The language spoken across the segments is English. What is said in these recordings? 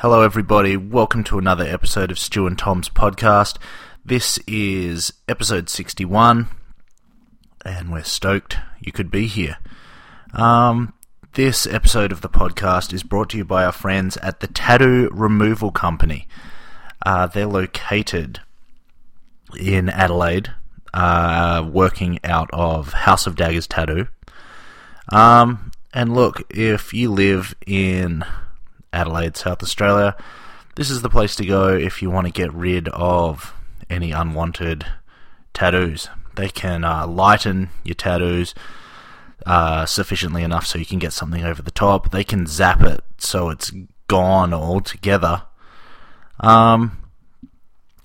Hello, everybody. Welcome to another episode of Stu and Tom's podcast. This is episode 61, and we're stoked you could be here. Um, this episode of the podcast is brought to you by our friends at the Tattoo Removal Company. Uh, they're located in Adelaide, uh, working out of House of Daggers Tattoo. Um, and look, if you live in Adelaide, South Australia, this is the place to go if you want to get rid of any unwanted tattoos. They can uh, lighten your tattoos uh, sufficiently enough so you can get something over the top. They can zap it so it's gone altogether. Um,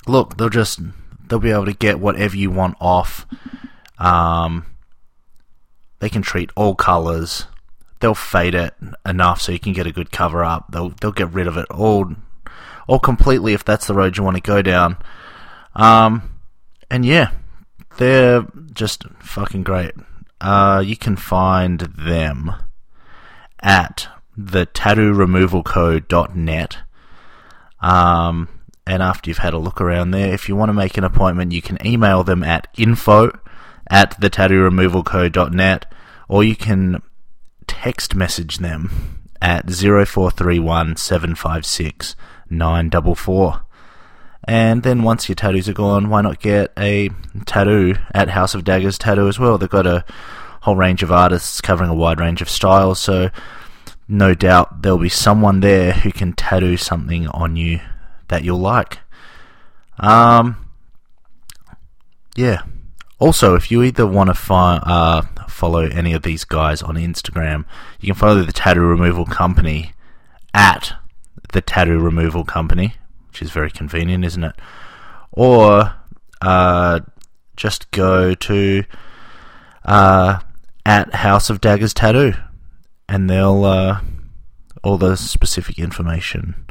look, they'll just they'll be able to get whatever you want off. Um, they can treat all colors. They'll fade it enough so you can get a good cover up. They'll they'll get rid of it all, all completely if that's the road you want to go down. Um, and yeah, they're just fucking great. Uh, you can find them at the tattooremovalco.net. Um, and after you've had a look around there, if you want to make an appointment, you can email them at info at the tattooremovalco.net or you can text message them at 0431 756 944. And then once your tattoos are gone, why not get a tattoo at House of Daggers Tattoo as well? They've got a whole range of artists covering a wide range of styles, so no doubt there'll be someone there who can tattoo something on you that you'll like. Um, yeah. Also, if you either want to find, uh, follow any of these guys on Instagram, you can follow the Tattoo Removal Company at the Tattoo Removal Company, which is very convenient, isn't it? Or uh, just go to uh, at House of Daggers Tattoo, and they'll uh, all the specific information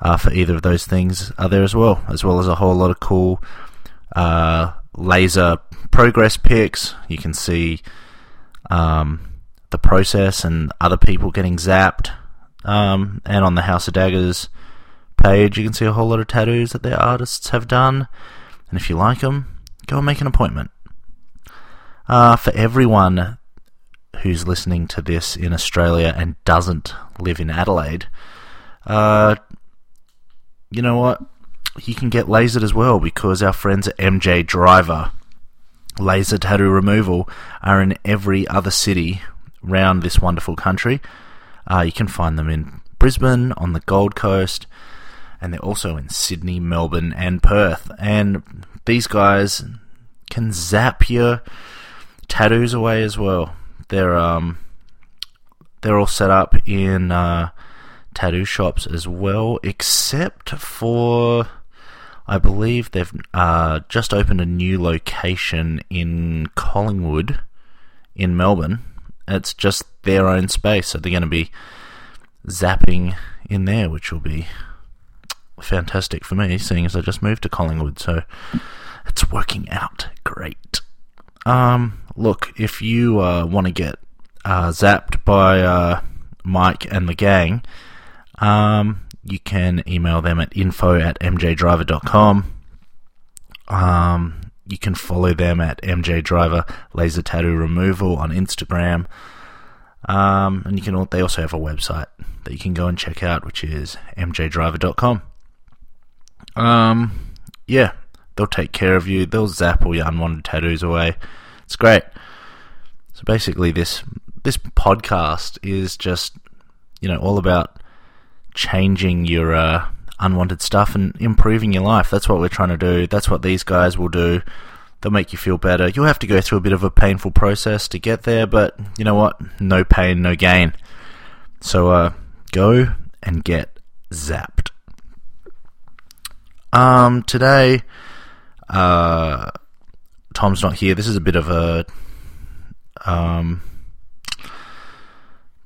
uh, for either of those things are there as well, as well as a whole lot of cool uh, laser progress pics. You can see um, the process and other people getting zapped. Um, and on the House of Daggers page, you can see a whole lot of tattoos that their artists have done. And if you like them, go and make an appointment. Uh, for everyone who's listening to this in Australia and doesn't live in Adelaide, uh, you know what? You can get lasered as well because our friends at MJ Driver Laser Tattoo Removal are in every other city around this wonderful country. Uh, you can find them in Brisbane, on the Gold Coast, and they're also in Sydney, Melbourne, and Perth. And these guys can zap your tattoos away as well. They're um, they're all set up in uh, tattoo shops as well, except for I believe they've uh, just opened a new location in Collingwood, in Melbourne. It's just their own space, so they're going to be zapping in there, which will be fantastic for me, seeing as I just moved to Collingwood. So it's working out great. Um, look, if you uh, want to get uh, zapped by uh, Mike and the gang, um, you can email them at info at mjdriver.com. Um, you can follow them at mjdriver laser tattoo removal on Instagram. Um, and you can. They also have a website that you can go and check out, which is mjdriver.com. Um, yeah, they'll take care of you. They'll zap all your unwanted tattoos away. It's great. So basically, this this podcast is just you know all about changing your uh, unwanted stuff and improving your life. That's what we're trying to do. That's what these guys will do. They'll make you feel better. You'll have to go through a bit of a painful process to get there, but you know what? No pain, no gain. So uh, go and get zapped. Um, today, uh, Tom's not here. This is a bit of a um,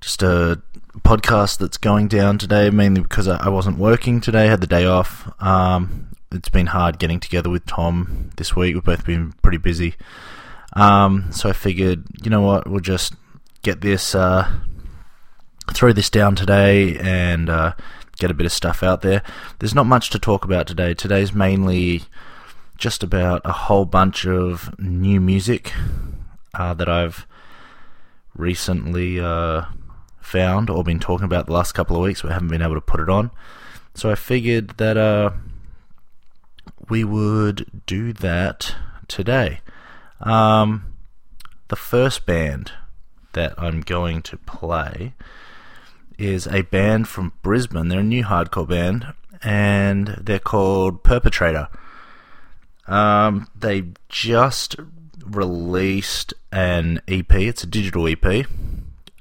just a podcast that's going down today, mainly because I wasn't working today. Had the day off. Um, it's been hard getting together with Tom this week. We've both been pretty busy. Um, so I figured, you know what, we'll just get this, uh, throw this down today and uh, get a bit of stuff out there. There's not much to talk about today. Today's mainly just about a whole bunch of new music uh, that I've recently uh, found or been talking about the last couple of weeks, but haven't been able to put it on. So I figured that uh, we would do that today. Um, the first band that I'm going to play is a band from Brisbane. They're a new hardcore band, and they're called Perpetrator. Um, they just released an EP. It's a digital EP.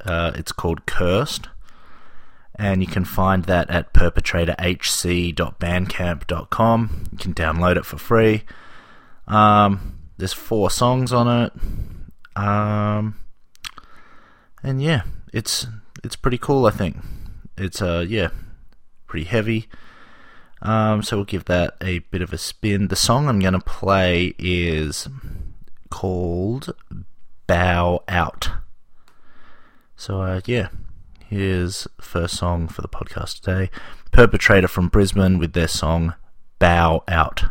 Uh, it's called Cursed, and you can find that at perpetratorhc.bandcamp.com. You can download it for free. Um, there's four songs on it. Um, and yeah, it's it's pretty cool. I think it's uh yeah, pretty heavy. Um, so we'll give that a bit of a spin. The song I'm gonna play is called "Bow Out." So uh, yeah, here's first song for the podcast today. Perpetrator from Brisbane with their song "Bow Out."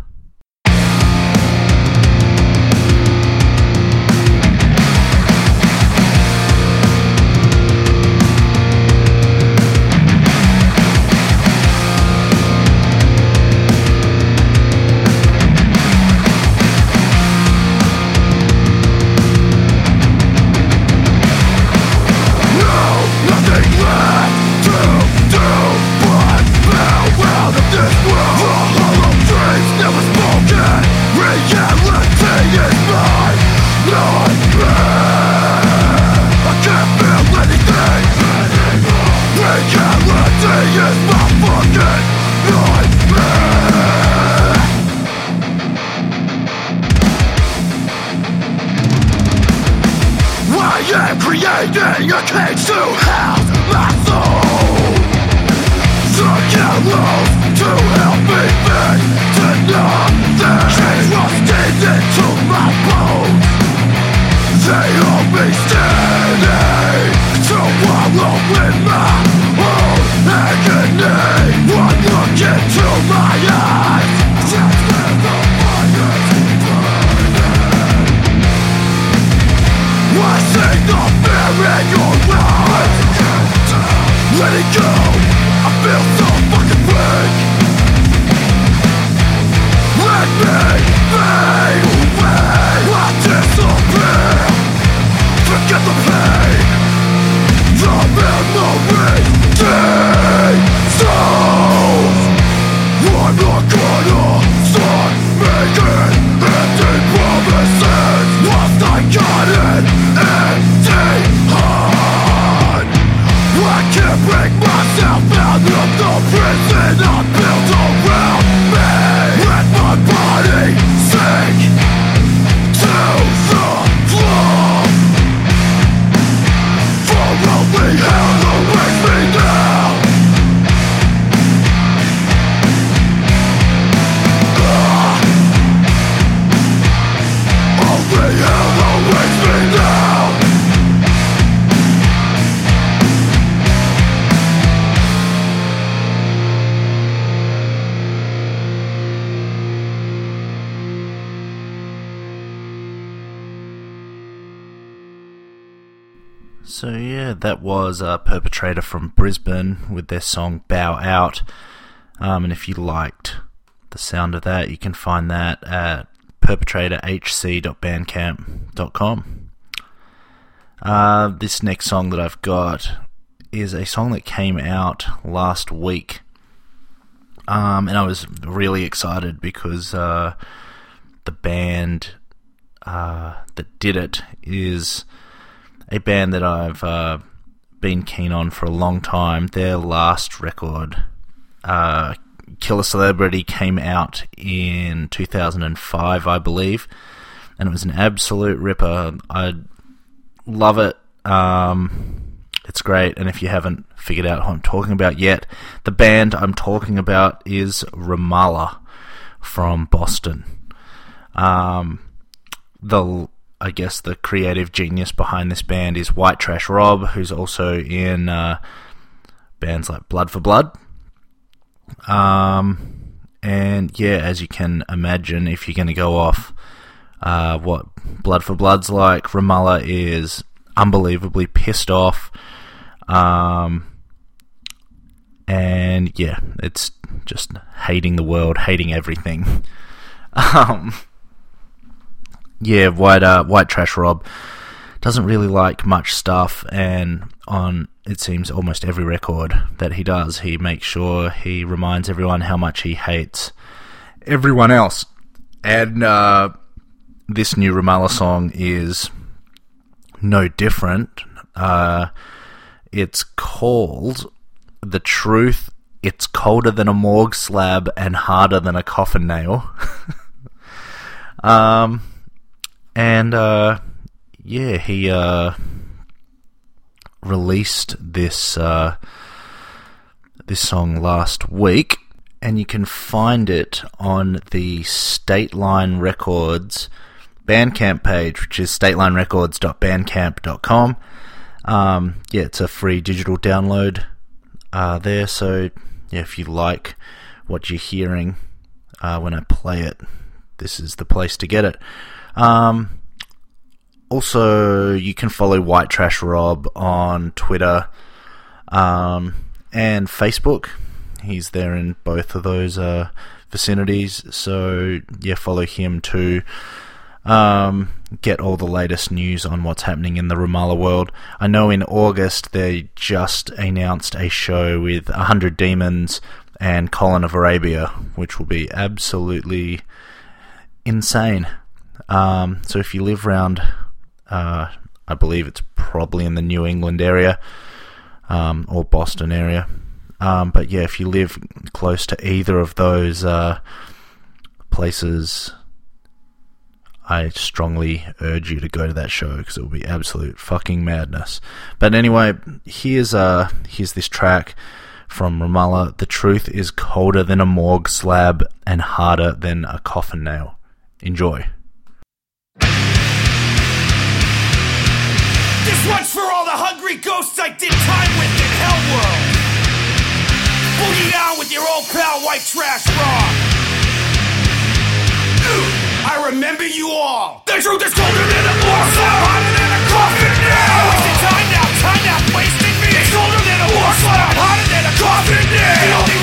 Am creating a cage to house my soul. The gallows to help me think to nothing. Chains rusted into my bones. They hold me steady To wallow in my own agony. One look into my eyes Let it go was a perpetrator from Brisbane with their song "Bow Out." Um, and if you liked the sound of that, you can find that at perpetratorhc.bandcamp.com. Uh, this next song that I've got is a song that came out last week. Um, and I was really excited because uh, the band uh, that did it is a band that I've uh, been keen on for a long time. Their last record, uh, Killer Celebrity, came out in 2005, I believe, and it was an absolute ripper. I love it. Um, it's great, and if you haven't figured out who I'm talking about yet, the band I'm talking about is Ramallah from Boston. Um, the I guess the creative genius behind this band is White Trash Rob, who's also in uh, bands like Blood for Blood. Um, and yeah, as you can imagine, if you're going to go off uh, what Blood for Blood's like, Ramallah is unbelievably pissed off. Um, and yeah, it's just hating the world, hating everything. um, yeah, white uh, white trash Rob doesn't really like much stuff, and on it seems almost every record that he does, he makes sure he reminds everyone how much he hates everyone else. And uh, this new Ramallah song is no different. Uh, it's called "The Truth." It's colder than a morgue slab and harder than a coffin nail. um and uh, yeah, he uh, released this uh, this song last week, and you can find it on the State Line Records Bandcamp page, which is statelinerecords.bandcamp.com. Um, yeah, it's a free digital download uh, there. So yeah, if you like what you're hearing uh, when I play it, this is the place to get it. Um, also, you can follow White Trash Rob on Twitter um, and Facebook. He's there in both of those uh, vicinities. So, yeah, follow him to um, get all the latest news on what's happening in the Ramallah world. I know in August they just announced a show with 100 Demons and Colin of Arabia, which will be absolutely insane. Um, so if you live around, uh, I believe it's probably in the New England area um, or Boston area. Um, but yeah, if you live close to either of those uh, places, I strongly urge you to go to that show because it will be absolute fucking madness. But anyway, here's uh here's this track from Ramallah. The truth is colder than a morgue slab and harder than a coffin nail. Enjoy. This one's for all the hungry ghosts I did time with in Hellworld. Boogie down with your old pal White Trash Raw. I remember you all. The truth is colder than a war slab, hotter than a coffin nail. Wasting time now, time now, wasting me. It's colder than a war slab, hotter than a coffin nail.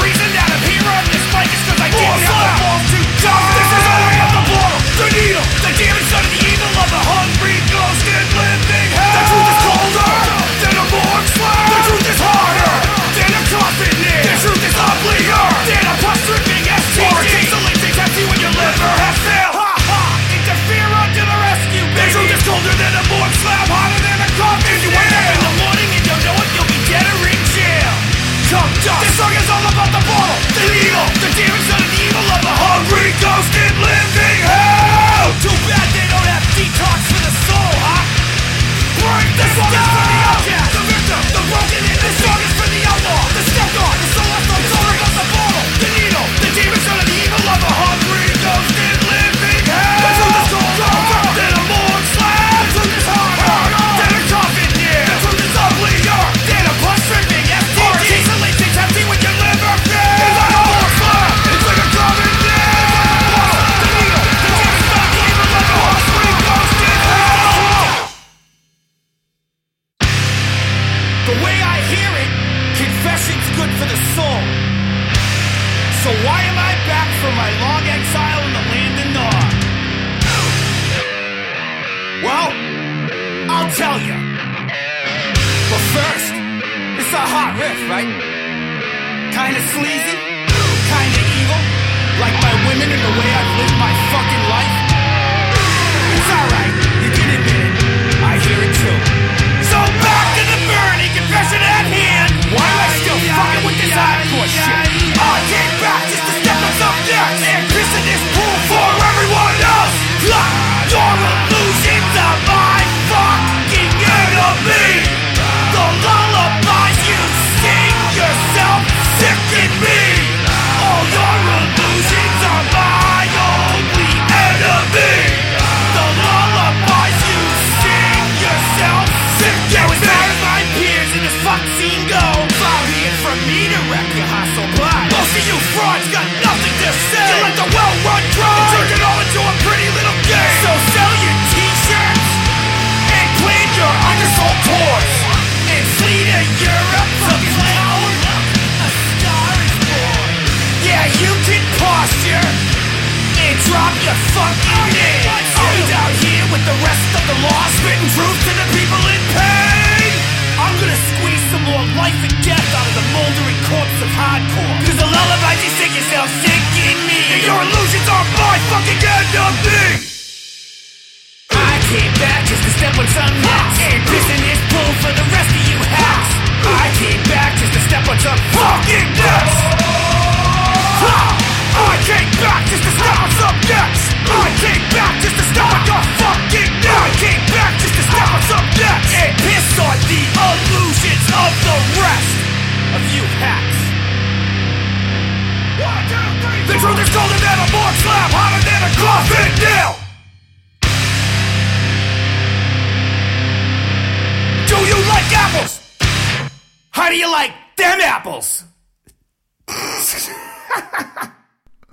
apples.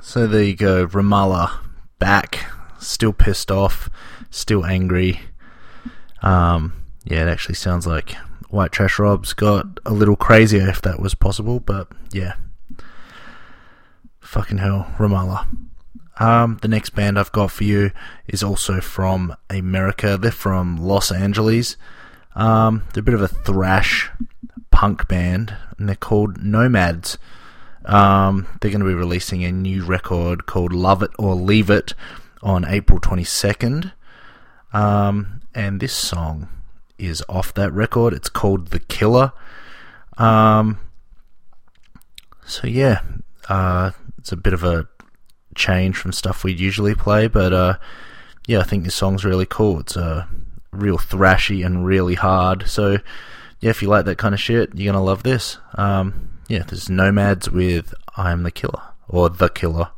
so there you go, Ramallah back, still pissed off, still angry. Um, yeah, it actually sounds like White Trash Rob's got a little crazier if that was possible, but yeah. Fucking hell, Ramallah. Um, the next band I've got for you is also from America. They're from Los Angeles. Um, they're a bit of a thrash punk band, and they're called Nomads. Um, they're going to be releasing a new record called Love It or Leave It on April 22nd. Um, and this song is off that record. It's called The Killer. Um, so, yeah, uh, it's a bit of a change from stuff we usually play, but uh, yeah, I think this song's really cool. It's uh, real thrashy and really hard. So, yeah, if you like that kind of shit, you're gonna love this. Um, yeah, there's Nomads with "I'm the Killer" or "The Killer,"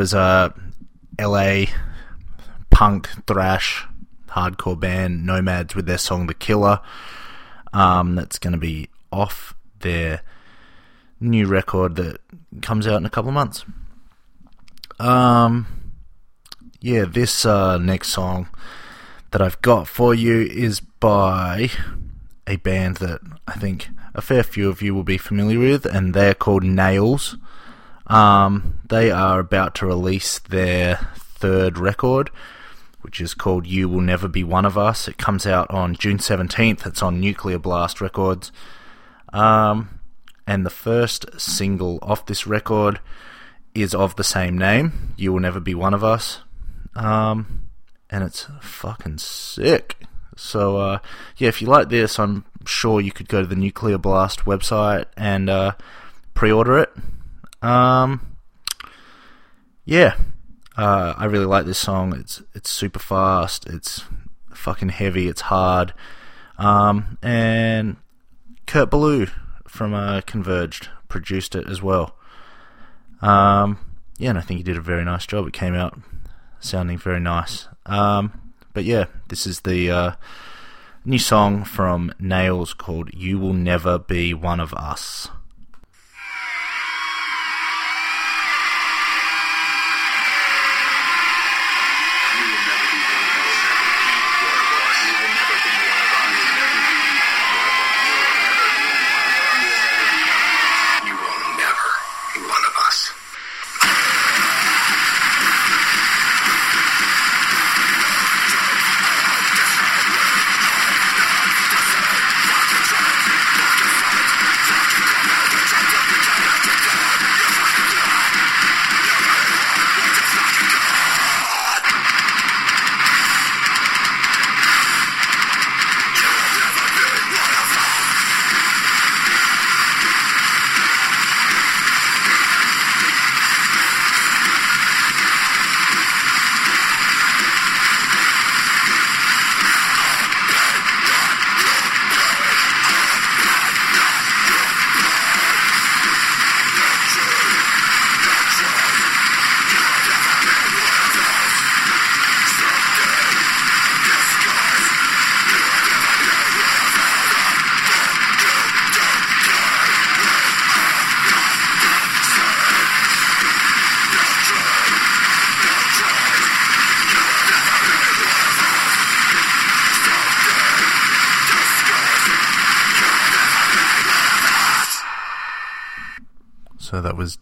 was a LA punk thrash hardcore band Nomads with their song The Killer. Um, that's going to be off their new record that comes out in a couple of months. Um, yeah, this uh, next song that I've got for you is by a band that I think a fair few of you will be familiar with, and they're called Nails. Um, they are about to release their third record, which is called You Will Never Be One of Us. It comes out on June 17th. It's on Nuclear Blast Records. Um, and the first single off this record is of the same name, You Will Never Be One of Us. Um, and it's fucking sick. So, uh, yeah, if you like this, I'm sure you could go to the Nuclear Blast website and uh, pre order it. Um, yeah, uh, I really like this song. It's it's super fast. It's fucking heavy. It's hard. Um, and Kurt Ballou from uh, Converge produced it as well. Um, yeah, and I think he did a very nice job. It came out sounding very nice. Um, but yeah, this is the uh, new song from Nails called You Will Never Be One of Us.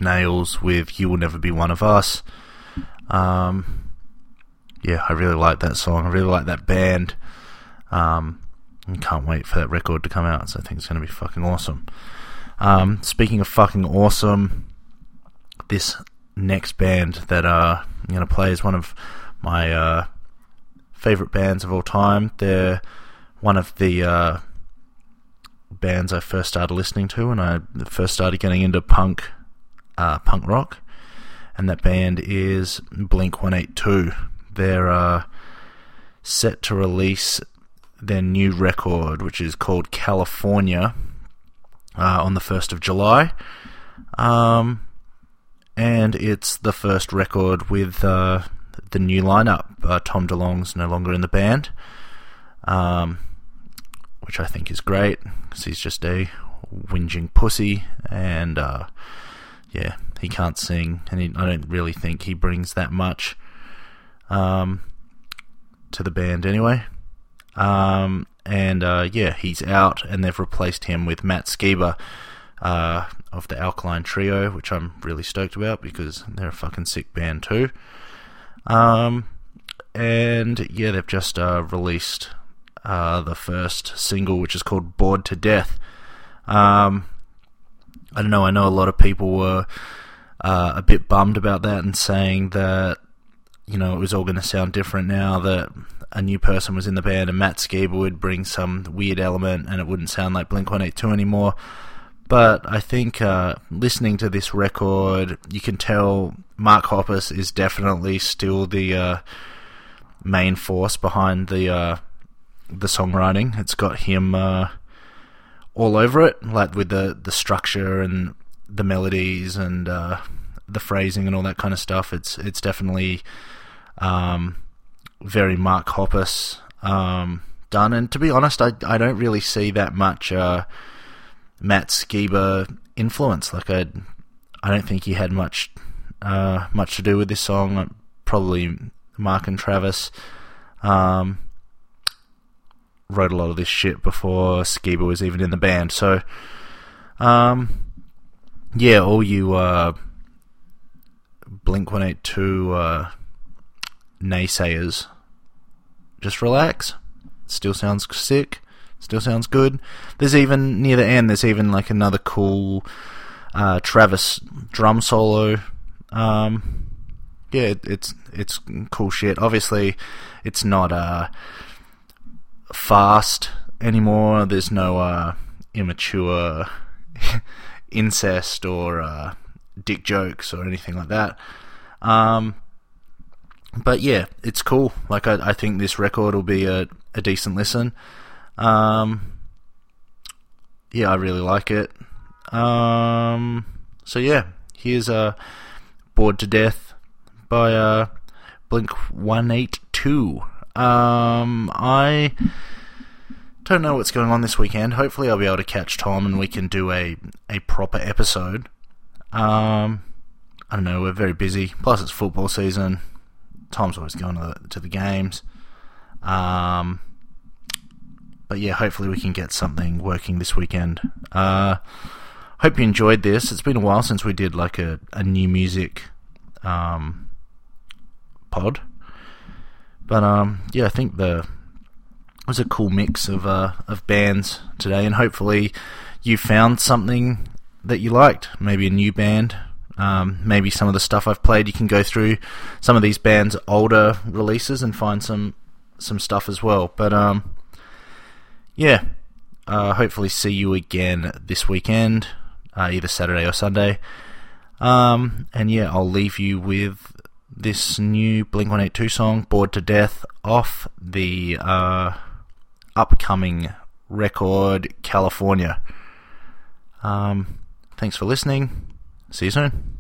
Nails with You Will Never Be One of Us. Um, yeah, I really like that song. I really like that band. Um, and can't wait for that record to come out. So I think it's going to be fucking awesome. Um, speaking of fucking awesome, this next band that uh, I'm going to play is one of my uh, favorite bands of all time. They're one of the uh, bands I first started listening to when I first started getting into punk, uh, punk rock, and that band is Blink One Eight Two. They're uh, set to release their new record, which is called California, uh, on the first of July. Um, and it's the first record with uh, the new lineup. Uh, Tom DeLonge's no longer in the band. Um, which I think is great because he's just a whinging pussy, and uh, yeah, he can't sing, and he, I don't really think he brings that much um, to the band anyway. Um, and uh, yeah, he's out, and they've replaced him with Matt Skiba uh, of the Alkaline Trio, which I'm really stoked about because they're a fucking sick band too. Um, and yeah, they've just uh, released uh, the first single, which is called "Bored to Death." Um, I don't know. I know a lot of people were uh, a bit bummed about that and saying that you know it was all going to sound different now that a new person was in the band and Matt Skiba would bring some weird element and it wouldn't sound like Blink One Eight Two anymore. But I think uh, listening to this record, you can tell Mark Hoppus is definitely still the uh, main force behind the uh, the songwriting. It's got him uh, all over it, like with the the structure and the melodies and uh, the phrasing and all that kind of stuff. It's it's definitely um, very Mark Hoppus um, done. And to be honest, I I don't really see that much uh, Matt Skiba influence. Like I I don't think he had much uh, much to do with this song. Probably Mark and Travis. Um, wrote a lot of this shit before Skiba was even in the band. So, um, yeah, all you uh, Blink One Eight Two uh, naysayers, just relax. Still sounds sick. Still sounds good. There's even near the end. There's even like another cool uh, Travis drum solo. Um, yeah, it, it's it's cool shit. Obviously, it's not uh, fast anymore. There's no uh, immature incest or uh, dick jokes or anything like that. Um, but yeah, it's cool. Like I, I think this record will be a, a decent listen. Um, yeah, I really like it. Um, so yeah, here's uh, "Bored to Death" by uh, Blink One Eight Two. Um, I don't know what's going on this weekend. Hopefully, I'll be able to catch Tom and we can do a a proper episode. Um, I don't know. We're very busy. Plus, it's football season. Tom's always going to the, to the games. Um, but yeah, hopefully we can get something working this weekend. Uh, hope you enjoyed this. It's been a while since we did like a, a new music um, pod. But um, yeah, I think the it was a cool mix of uh, of bands today, and hopefully you found something that you liked. Maybe a new band, um, maybe some of the stuff I've played. You can go through some of these bands' older releases and find some some stuff as well. But um, yeah, uh, hopefully see you again this weekend, uh, either Saturday or Sunday. Um, and yeah, I'll leave you with this new Blink 182 song, Bored to Death, off the uh, upcoming record California. Um, thanks for listening. See you soon.